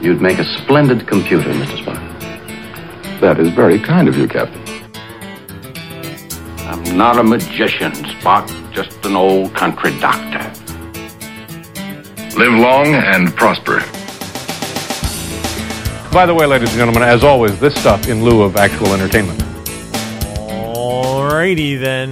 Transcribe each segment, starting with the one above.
You'd make a splendid computer, Mr. Spock. That is very kind of you, Captain. I'm not a magician, Spock, just an old country doctor. Live long and prosper. By the way, ladies and gentlemen, as always, this stuff in lieu of actual entertainment. Alrighty then.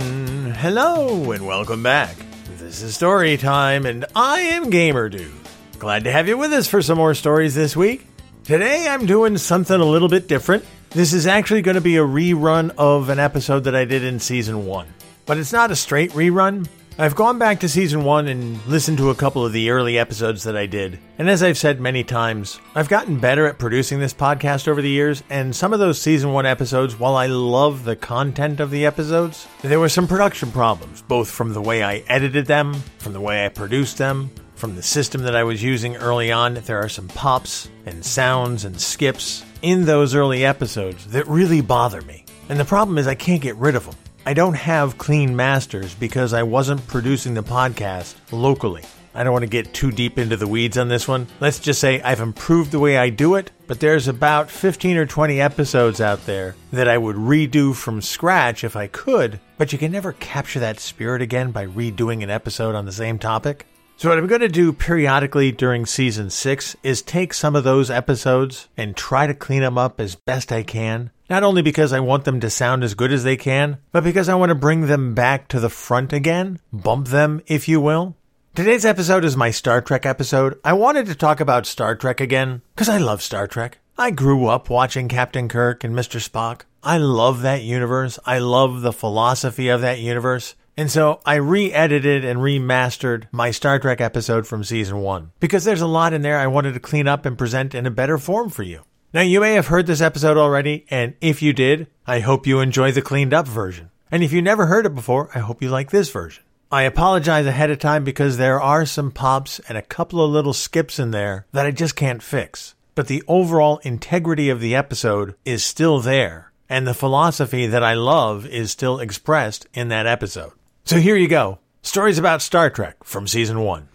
Hello and welcome back. This is story time, and I am Gamer Dude. Glad to have you with us for some more stories this week. Today I'm doing something a little bit different. This is actually going to be a rerun of an episode that I did in season one, but it's not a straight rerun. I've gone back to season one and listened to a couple of the early episodes that I did. And as I've said many times, I've gotten better at producing this podcast over the years. And some of those season one episodes, while I love the content of the episodes, there were some production problems, both from the way I edited them, from the way I produced them, from the system that I was using early on. There are some pops and sounds and skips in those early episodes that really bother me. And the problem is I can't get rid of them. I don't have clean masters because I wasn't producing the podcast locally. I don't want to get too deep into the weeds on this one. Let's just say I've improved the way I do it, but there's about 15 or 20 episodes out there that I would redo from scratch if I could, but you can never capture that spirit again by redoing an episode on the same topic. So, what I'm going to do periodically during season six is take some of those episodes and try to clean them up as best I can. Not only because I want them to sound as good as they can, but because I want to bring them back to the front again, bump them, if you will. Today's episode is my Star Trek episode. I wanted to talk about Star Trek again because I love Star Trek. I grew up watching Captain Kirk and Mr. Spock. I love that universe. I love the philosophy of that universe. And so I re edited and remastered my Star Trek episode from season one because there's a lot in there I wanted to clean up and present in a better form for you. Now, you may have heard this episode already, and if you did, I hope you enjoy the cleaned up version. And if you never heard it before, I hope you like this version. I apologize ahead of time because there are some pops and a couple of little skips in there that I just can't fix. But the overall integrity of the episode is still there, and the philosophy that I love is still expressed in that episode. So here you go stories about Star Trek from season one.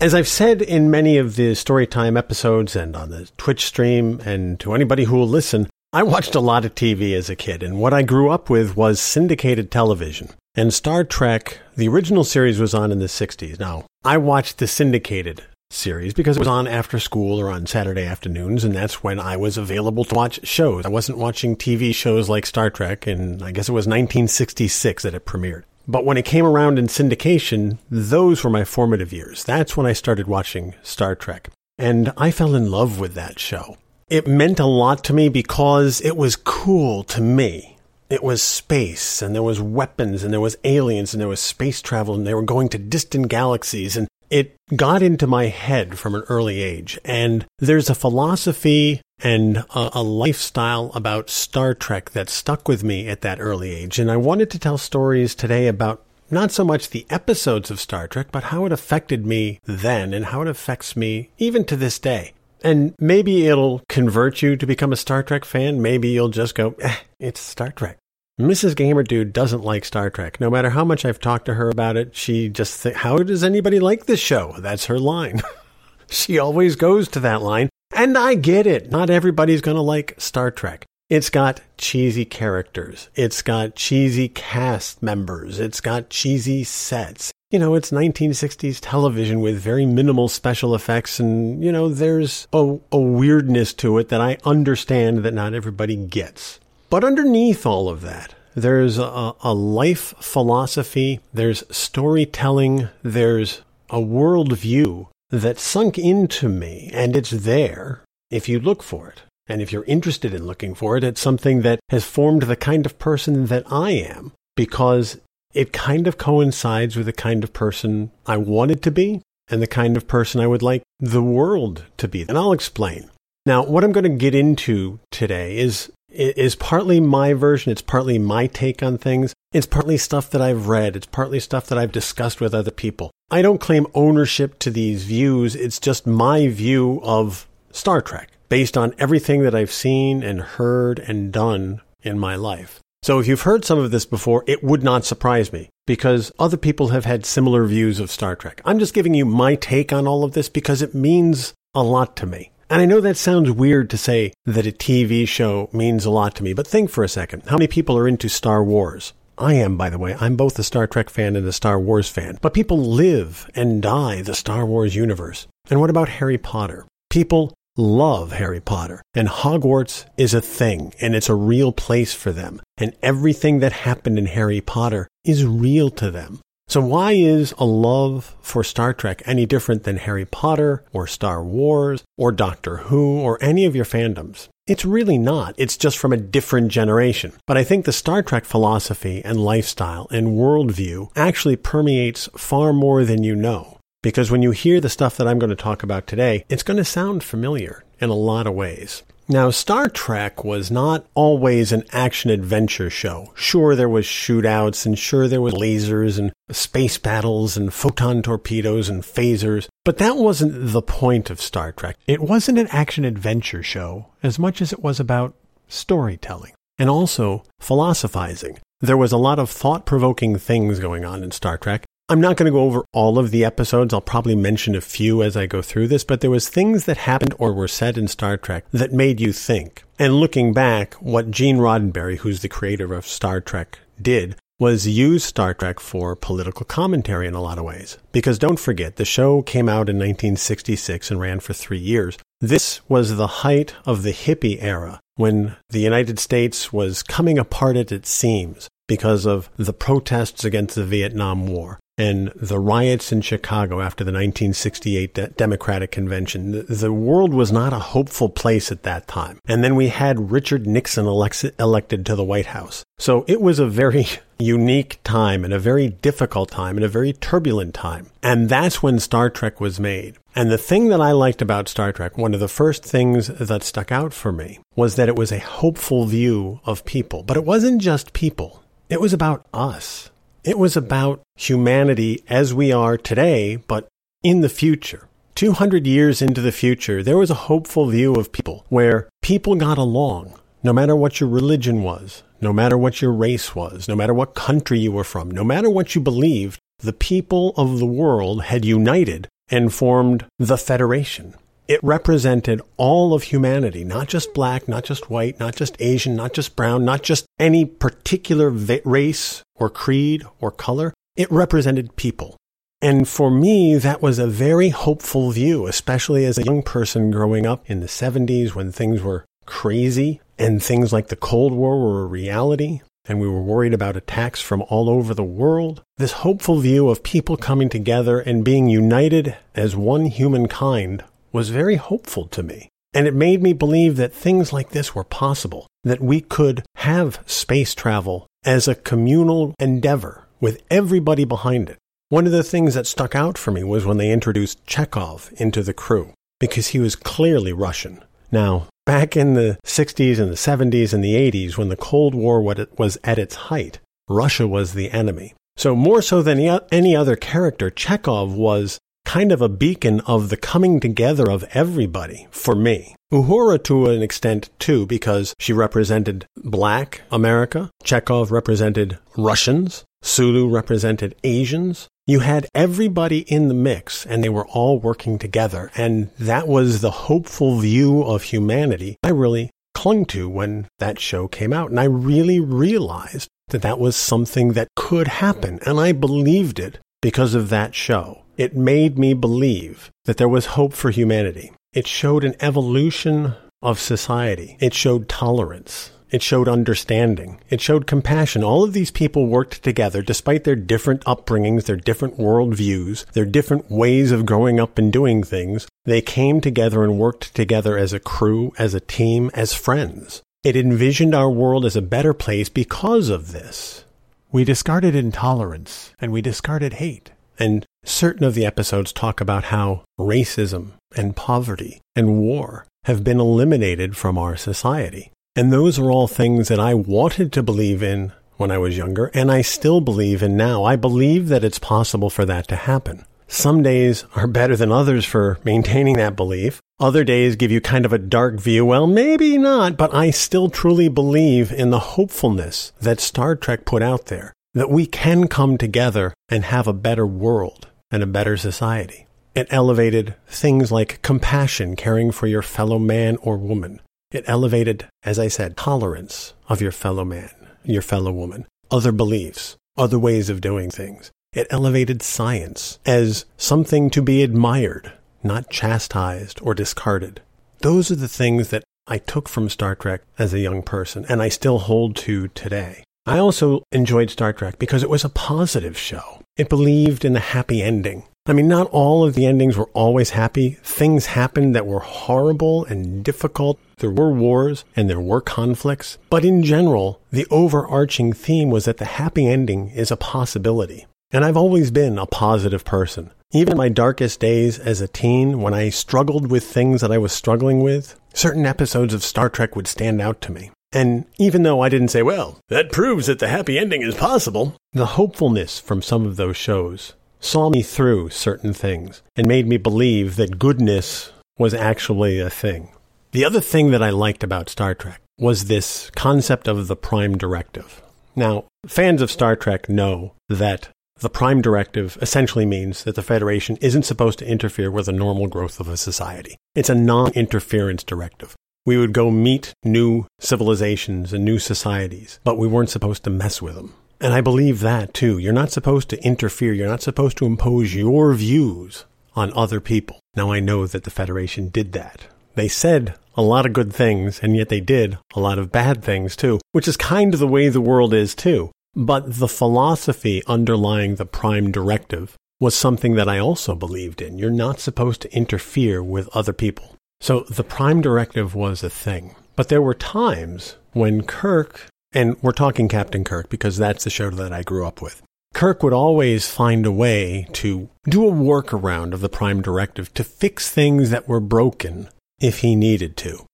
As I've said in many of the Storytime episodes and on the Twitch stream, and to anybody who will listen, I watched a lot of TV as a kid, and what I grew up with was syndicated television. And Star Trek, the original series was on in the 60s. Now, I watched the syndicated series because it was on after school or on Saturday afternoons, and that's when I was available to watch shows. I wasn't watching TV shows like Star Trek, and I guess it was 1966 that it premiered. But when it came around in syndication, those were my formative years. That's when I started watching Star Trek. And I fell in love with that show. It meant a lot to me because it was cool to me. It was space, and there was weapons, and there was aliens, and there was space travel, and they were going to distant galaxies, and it got into my head from an early age. And there's a philosophy and a, a, lifestyle about Star Trek that stuck with me at that early age. And I wanted to tell stories today about not so much the episodes of Star Trek, but how it affected me then and how it affects me even to this day. And maybe it'll convert you to become a Star Trek fan. Maybe you'll just go, eh, it's Star Trek. Mrs. Gamer Dude doesn't like Star Trek. No matter how much I've talked to her about it, she just how does anybody like this show? That's her line. she always goes to that line. And I get it. Not everybody's going to like Star Trek. It's got cheesy characters. It's got cheesy cast members. It's got cheesy sets. You know, it's 1960s television with very minimal special effects, and, you know, there's a, a weirdness to it that I understand that not everybody gets. But underneath all of that, there's a, a life philosophy, there's storytelling, there's a worldview that sunk into me, and it's there if you look for it. And if you're interested in looking for it, it's something that has formed the kind of person that I am because it kind of coincides with the kind of person I wanted to be and the kind of person I would like the world to be. And I'll explain. Now, what I'm going to get into today is is partly my version, it's partly my take on things. It's partly stuff that I've read, it's partly stuff that I've discussed with other people. I don't claim ownership to these views, it's just my view of Star Trek based on everything that I've seen and heard and done in my life. So if you've heard some of this before, it would not surprise me because other people have had similar views of Star Trek. I'm just giving you my take on all of this because it means a lot to me. And I know that sounds weird to say that a TV show means a lot to me, but think for a second. How many people are into Star Wars? I am, by the way. I'm both a Star Trek fan and a Star Wars fan. But people live and die the Star Wars universe. And what about Harry Potter? People love Harry Potter. And Hogwarts is a thing, and it's a real place for them. And everything that happened in Harry Potter is real to them. So why is a love for Star Trek any different than Harry Potter or Star Wars or Doctor Who or any of your fandoms? It's really not. It's just from a different generation. But I think the Star Trek philosophy and lifestyle and worldview actually permeates far more than you know. Because when you hear the stuff that I'm going to talk about today, it's going to sound familiar in a lot of ways. Now, Star Trek was not always an action adventure show. Sure, there was shootouts, and sure, there was lasers and space battles and photon torpedoes and phasers, but that wasn't the point of Star Trek. It wasn't an action adventure show as much as it was about storytelling and also philosophizing. There was a lot of thought provoking things going on in Star Trek, I'm not going to go over all of the episodes. I'll probably mention a few as I go through this, but there was things that happened or were said in Star Trek that made you think. And looking back, what Gene Roddenberry, who's the creator of Star Trek, did was use Star Trek for political commentary in a lot of ways. Because don't forget, the show came out in 1966 and ran for three years. This was the height of the hippie era when the United States was coming apart at its seams because of the protests against the Vietnam War and the riots in Chicago after the 1968 de- Democratic Convention. The, the, world was not a hopeful place at that time. And then we had Richard Nixon elected to the White House. So it was a very unique time and a very difficult time and a very turbulent time. And that's when Star Trek was made. And the thing that I liked about Star Trek, one of the first things that stuck out for me, was that it was a hopeful view of people. But it wasn't just people. It was about us. It was about humanity as we are today, but in the future. 200 years into the future, there was a hopeful view of people where people got along, no matter what your religion was, no matter what your race was, no matter what country you were from, no matter what you believed, the people of the world had united and formed the Federation. It represented all of humanity, not just black, not just white, not just Asian, not just brown, not just any particular race or creed or color. It represented people. And for me, that was a very hopeful view, especially as a young person growing up in the 70s when things were crazy and things like the Cold War were a reality and we were worried about attacks from all over the world. This hopeful view of people coming together and being united as one humankind was very hopeful to me. And it made me believe that things like this were possible, that we could have space travel as a communal endeavor with everybody behind it. One of the things that stuck out for me was when they introduced Chekov into the crew, because he was clearly Russian. Now, back in the 60s and the 70s and the 80s, when the Cold War was at its height, Russia was the enemy. So, more so than any other character, Chekov was kind of a beacon of the coming together of everybody for me. Uhura to an extent too, because she represented black America. Chekov represented Russians. Sulu represented Asians. You had everybody in the mix and they were all working together. And that was the hopeful view of humanity I really clung to when that show came out. And I really realized that that was something that could happen. And I believed it because of that show. It made me believe that there was hope for humanity. It showed an evolution of society. It showed tolerance. It showed understanding. It showed compassion. All of these people worked together despite their different upbringings, their different worldviews, their different ways of growing up and doing things. They came together and worked together as a crew, as a team, as friends. It envisioned our world as a better place because of this. We discarded intolerance and we discarded hate. And certain of the episodes talk about how racism and poverty and war have been eliminated from our society. And those are all things that I wanted to believe in when I was younger, and I still believe in now. I believe that it's possible for that to happen. Some days are better than others for maintaining that belief. Other days give you kind of a dark view. Well, maybe not, but I still truly believe in the hopefulness that Star Trek put out there that we can come together and have a better world and a better society. It elevated things like compassion, caring for your fellow man or woman. It elevated, as I said, tolerance of your fellow man, your fellow woman, other beliefs, other ways of doing things. It elevated science as something to be admired, not chastised or discarded. Those are the things that I took from Star Trek as a young person, and I still hold to today. I also enjoyed Star Trek because it was a positive show. It believed in the happy ending. I mean, not all of the endings were always happy. Things happened that were horrible and difficult. There were wars and there were conflicts. But in general, the overarching theme was that the happy ending is a possibility. And I've always been a positive person. Even my darkest days as a teen, when I struggled with things that I was struggling with, certain episodes of Star Trek would stand out to me. And even though I didn't say, well, that proves that the happy ending is possible, the hopefulness from some of those shows saw me through certain things and made me believe that goodness was actually a thing. The other thing that I liked about Star Trek was this concept of the prime directive. Now, fans of Star Trek know that the prime directive essentially means that the Federation isn't supposed to interfere with the normal growth of a society. It's a non interference directive. We would go meet new civilizations and new societies, but we weren't supposed to mess with them. And I believe that too. You're not supposed to interfere. You're not supposed to impose your views on other people. Now I know that the Federation did that. They said a lot of good things, and yet they did a lot of bad things too, which is kind of the way the world is too. But the philosophy underlying the prime directive was something that I also believed in. You're not supposed to interfere with other people. So the prime directive was a thing. But there were times when Kirk and we're talking Captain Kirk because that's the show that I grew up with. Kirk would always find a way to do a workaround of the Prime Directive to fix things that were broken if he needed to.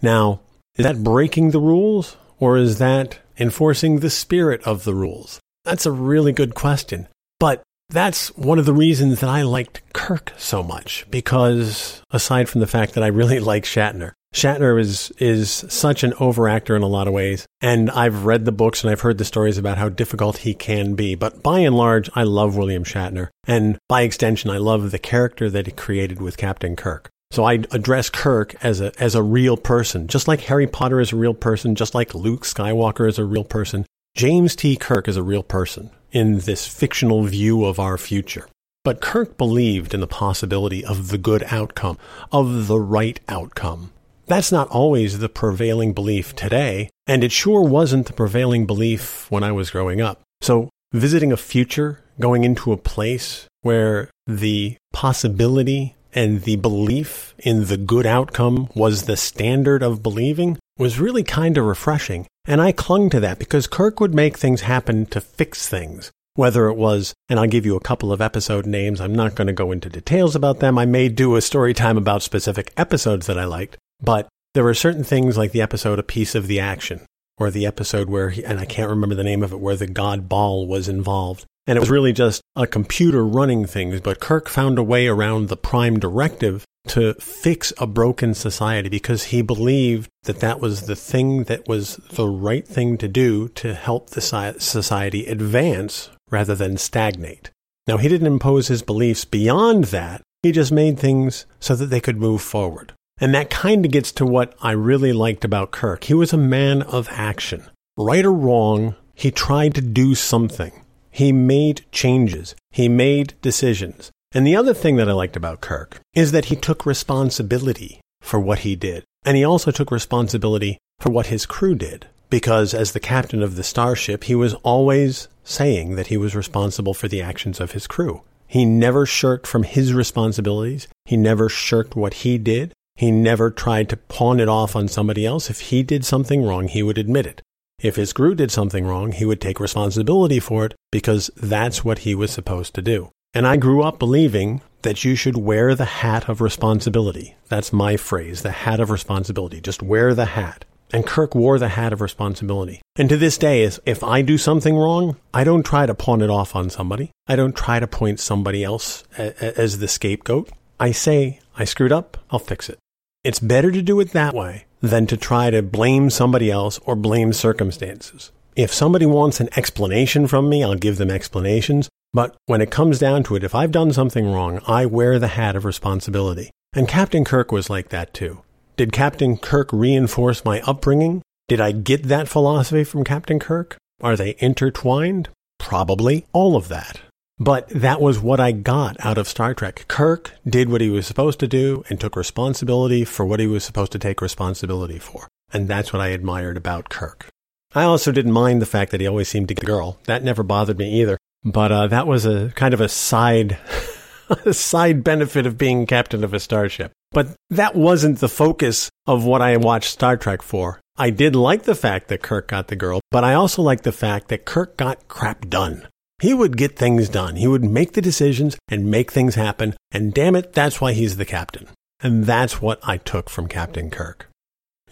Now, is that breaking the rules or is that enforcing the spirit of the rules? That's a really good question. But that's one of the reasons that I liked Kirk so much because aside from the fact that I really like Shatner, Shatner is is such an overactor in a lot of ways, and I've read the books and I've heard the stories about how difficult he can be. But by and large, I love William Shatner, and by extension, I love the character that he created with Captain Kirk. So I address Kirk as a as a real person, just like Harry Potter is a real person, just like Luke Skywalker is a real person. James T. Kirk is a real person in this fictional view of our future. But Kirk believed in the possibility of the good outcome, of the right outcome. That's not always the prevailing belief today, and it sure wasn't the prevailing belief when I was growing up. So, visiting a future, going into a place where the possibility and the belief in the good outcome was the standard of believing was really kind of refreshing. And I clung to that because Kirk would make things happen to fix things. Whether it was, and I'll give you a couple of episode names, I'm not going to go into details about them. I may do a story time about specific episodes that I liked. But there were certain things like the episode A Piece of the Action, or the episode where, he, and I can't remember the name of it, where the god Vaal was involved. And it was really just a computer running things, but Kirk found a way around the prime directive to fix a broken society because he believed that that was the thing that was the right thing to do to help the society advance rather than stagnate. Now, he didn't impose his beliefs beyond that. He just made things so that they could move forward. And that kind of gets to what I really liked about Kirk. He was a man of action. Right or wrong, he tried to do something. He made changes. He made decisions. And the other thing that I liked about Kirk is that he took responsibility for what he did. And he also took responsibility for what his crew did. Because as the captain of the starship, he was always saying that he was responsible for the actions of his crew. He never shirked from his responsibilities. He never shirked what he did. He never tried to pawn it off on somebody else. If he did something wrong, he would admit it. If his crew did something wrong, he would take responsibility for it because that's what he was supposed to do. And I grew up believing that you should wear the hat of responsibility. That's my phrase, the hat of responsibility. Just wear the hat. And Kirk wore the hat of responsibility. And to this day, if I do something wrong, I don't try to pawn it off on somebody. I don't try to point somebody else as the scapegoat. I say, I screwed up, I'll fix it. It's better to do it that way than to try to blame somebody else or blame circumstances. If somebody wants an explanation from me, I'll give them explanations. But when it comes down to it, if I've done something wrong, I wear the hat of responsibility. And Captain Kirk was like that too. Did Captain Kirk reinforce my upbringing? Did I get that philosophy from Captain Kirk? Are they intertwined? Probably all of that. But that was what I got out of Star Trek. Kirk did what he was supposed to do and took responsibility for what he was supposed to take responsibility for. And that's what I admired about Kirk. I also didn't mind the fact that he always seemed to get the girl. That never bothered me either. But uh, that was a kind of a side, a side benefit of being captain of a starship. But that wasn't the focus of what I watched Star Trek for. I did like the fact that Kirk got the girl, but I also liked the fact that Kirk got crap done. He would get things done. He would make the decisions and make things happen. And damn it, that's why he's the captain. And that's what I took from Captain Kirk.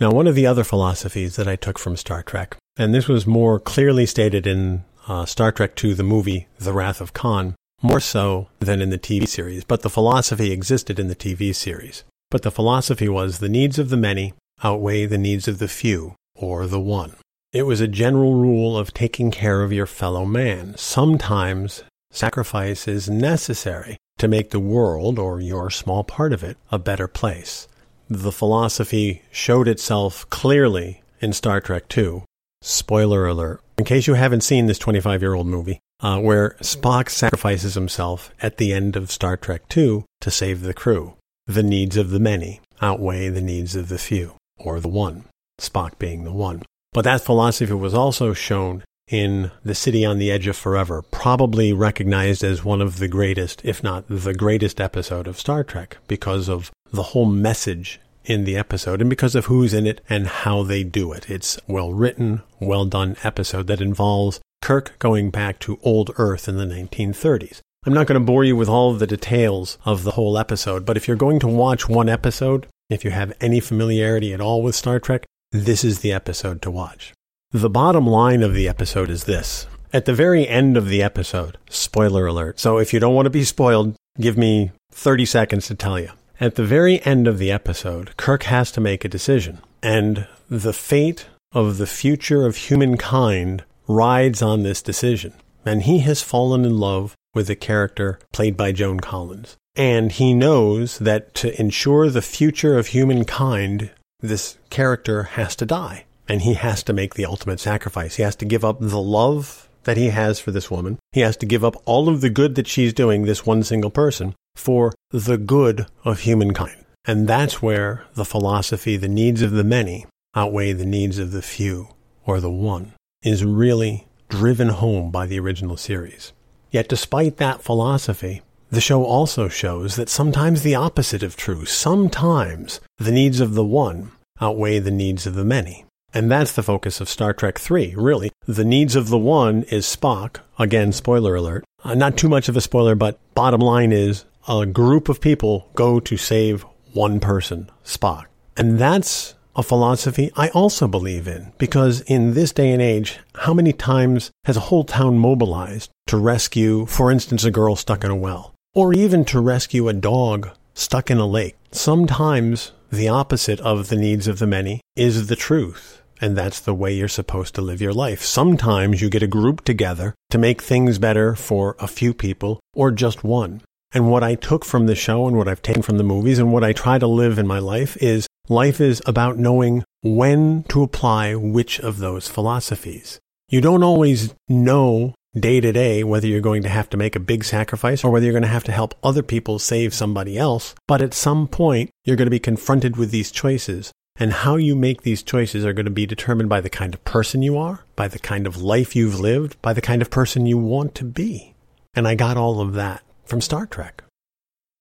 Now, one of the other philosophies that I took from Star Trek, and this was more clearly stated in uh, Star Trek II, the movie The Wrath of Khan, more so than in the TV series, but the philosophy existed in the TV series. But the philosophy was the needs of the many outweigh the needs of the few, or the one. It was a general rule of taking care of your fellow man. Sometimes sacrifice is necessary to make the world, or your small part of it, a better place. The philosophy showed itself clearly in Star Trek II. Spoiler alert. In case you haven't seen this 25 year old movie, uh, where Spock sacrifices himself at the end of Star Trek II to save the crew. The needs of the many outweigh the needs of the few, or the one, Spock being the one. But that philosophy was also shown in The City on the Edge of Forever, probably recognized as one of the greatest, if not the greatest episode of Star Trek because of the whole message in the episode and because of who's in it and how they do it. It's well written, well done episode that involves Kirk going back to old Earth in the 1930s. I'm not going to bore you with all of the details of the whole episode, but if you're going to watch one episode, if you have any familiarity at all with Star Trek, this is the episode to watch. The bottom line of the episode is this. At the very end of the episode, spoiler alert. So if you don't want to be spoiled, give me 30 seconds to tell you. At the very end of the episode, Kirk has to make a decision, and the fate of the future of humankind rides on this decision. And he has fallen in love with a character played by Joan Collins. And he knows that to ensure the future of humankind, this character has to die. And he has to make the ultimate sacrifice. He has to give up the love that he has for this woman. He has to give up all of the good that she's doing, this one single person, for the good of humankind. And that's where the philosophy, the needs of the many outweigh the needs of the few or the one, is really driven home by the original series. Yet, despite that philosophy, the show also shows that sometimes the opposite of true. Sometimes the needs of the one outweigh the needs of the many. And that's the focus of Star Trek 3, really. The needs of the one is Spock. Again, spoiler alert. Uh, not too much of a spoiler, but bottom line is a group of people go to save one person, Spock. And that's a philosophy I also believe in because in this day and age, how many times has a whole town mobilized to rescue, for instance, a girl stuck in a well, or even to rescue a dog stuck in a lake? Sometimes the opposite of the needs of the many is the truth. And that's the way you're supposed to live your life. Sometimes you get a group together to make things better for a few people or just one. And what I took from the show and what I've taken from the movies and what I try to live in my life is life is about knowing when to apply which of those philosophies. You don't always know day to day whether you're going to have to make a big sacrifice or whether you're going to have to help other people save somebody else. But at some point, you're going to be confronted with these choices. And how you make these choices are going to be determined by the kind of person you are, by the kind of life you've lived, by the kind of person you want to be. And I got all of that from Star Trek.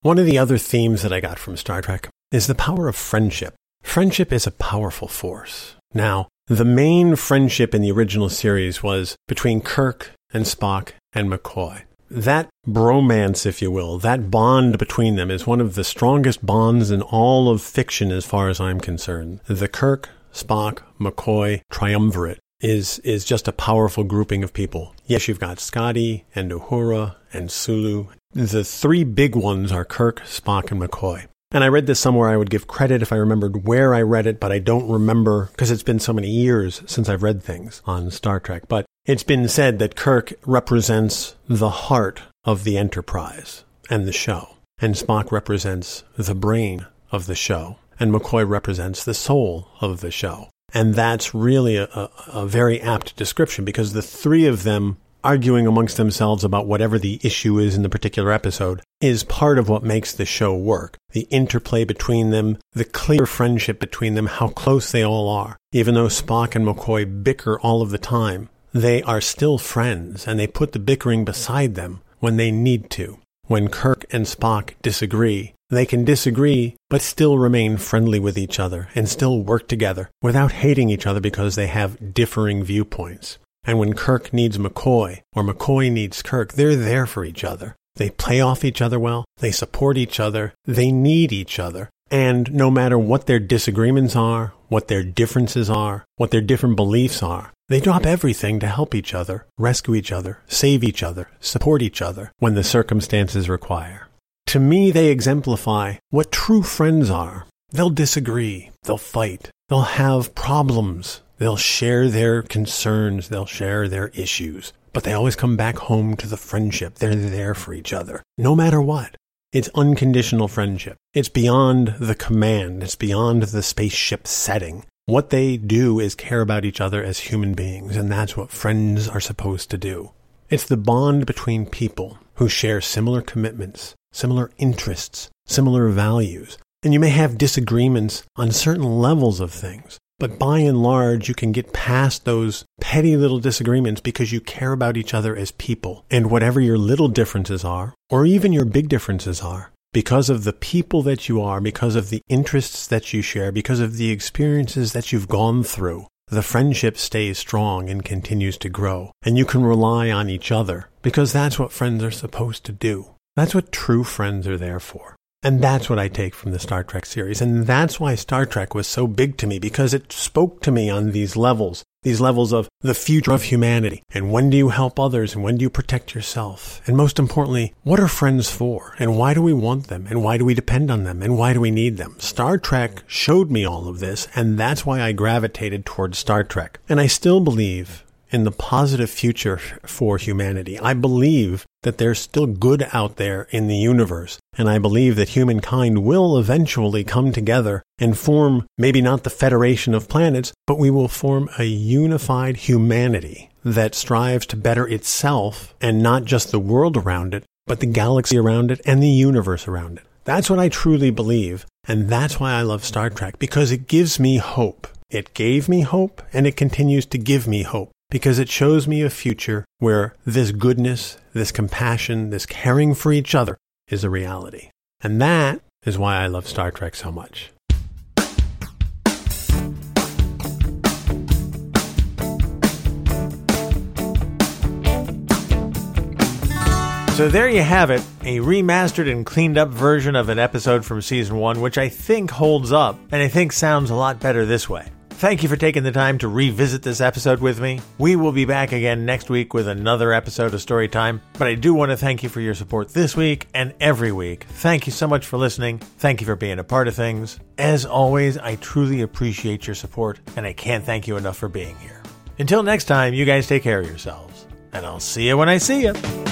One of the other themes that I got from Star Trek is the power of friendship. Friendship is a powerful force. Now, the main friendship in the original series was between Kirk and Spock and McCoy. That bromance, if you will, that bond between them is one of the strongest bonds in all of fiction as far as I'm concerned. The Kirk, Spock, McCoy triumvirate is is just a powerful grouping of people. Yes, you've got Scotty and Uhura and Sulu. The three big ones are Kirk, Spock, and McCoy. And I read this somewhere. I would give credit if I remembered where I read it, but I don't remember because it's been so many years since I've read things on Star Trek. But it's been said that Kirk represents the heart of the Enterprise and the show. And Spock represents the brain of the show. And McCoy represents the soul of the show. And that's really a, a, very apt description because the three of them arguing amongst themselves about whatever the issue is in the particular episode is part of what makes the show work. The interplay between them, the clear friendship between them, how close they all are. Even though Spock and McCoy bicker all of the time, they are still friends and they put the bickering beside them when they need to. When Kirk and Spock disagree, they can disagree, but still remain friendly with each other and still work together without hating each other because they have differing viewpoints. And when Kirk needs McCoy or McCoy needs Kirk, they're there for each other. They play off each other well. They support each other. They need each other. And no matter what their disagreements are, what their differences are, what their different beliefs are, they drop everything to help each other, rescue each other, save each other, support each other when the circumstances require. To me, they exemplify what true friends are. They'll disagree. They'll fight. They'll have problems. They'll share their concerns. They'll share their issues. But they always come back home to the friendship. They're there for each other, no matter what. It's unconditional friendship. It's beyond the command. It's beyond the spaceship setting. What they do is care about each other as human beings, and that's what friends are supposed to do. It's the bond between people who share similar commitments, similar interests, similar values. And you may have disagreements on certain levels of things, but by and large, you can get past those petty little disagreements because you care about each other as people. And whatever your little differences are, or even your big differences are, because of the people that you are, because of the interests that you share, because of the experiences that you've gone through, the friendship stays strong and continues to grow. And you can rely on each other because that's what friends are supposed to do. That's what true friends are there for. And that's what I take from the Star Trek series. And that's why Star Trek was so big to me because it spoke to me on these levels these levels of the future of humanity. And when do you help others? And when do you protect yourself? And most importantly, what are friends for? And why do we want them? And why do we depend on them? And why do we need them? Star Trek showed me all of this. And that's why I gravitated towards Star Trek. And I still believe in the positive future for humanity. I believe that there's still good out there in the universe, and I believe that humankind will eventually come together and form maybe not the Federation of Planets, but we will form a unified humanity that strives to better itself and not just the world around it, but the galaxy around it and the universe around it. That's what I truly believe, and that's why I love Star Trek, because it gives me hope. It gave me hope, and it continues to give me hope because it shows me a future where this goodness, this compassion, this caring for each other is a reality. And that is why I love Star Trek so much. So there you have it, a remastered and cleaned up version of an episode from season one, which I think holds up and I think sounds a lot better this way. Thank you for taking the time to revisit this episode with me. We will be back again next week with another episode of Storytime, but I do want to thank you for your support this week and every week. Thank you so much for listening. Thank you for being a part of things. As always, I truly appreciate your support, and I can't thank you enough for being here. Until next time, you guys take care of yourselves, and I'll see you when I see you.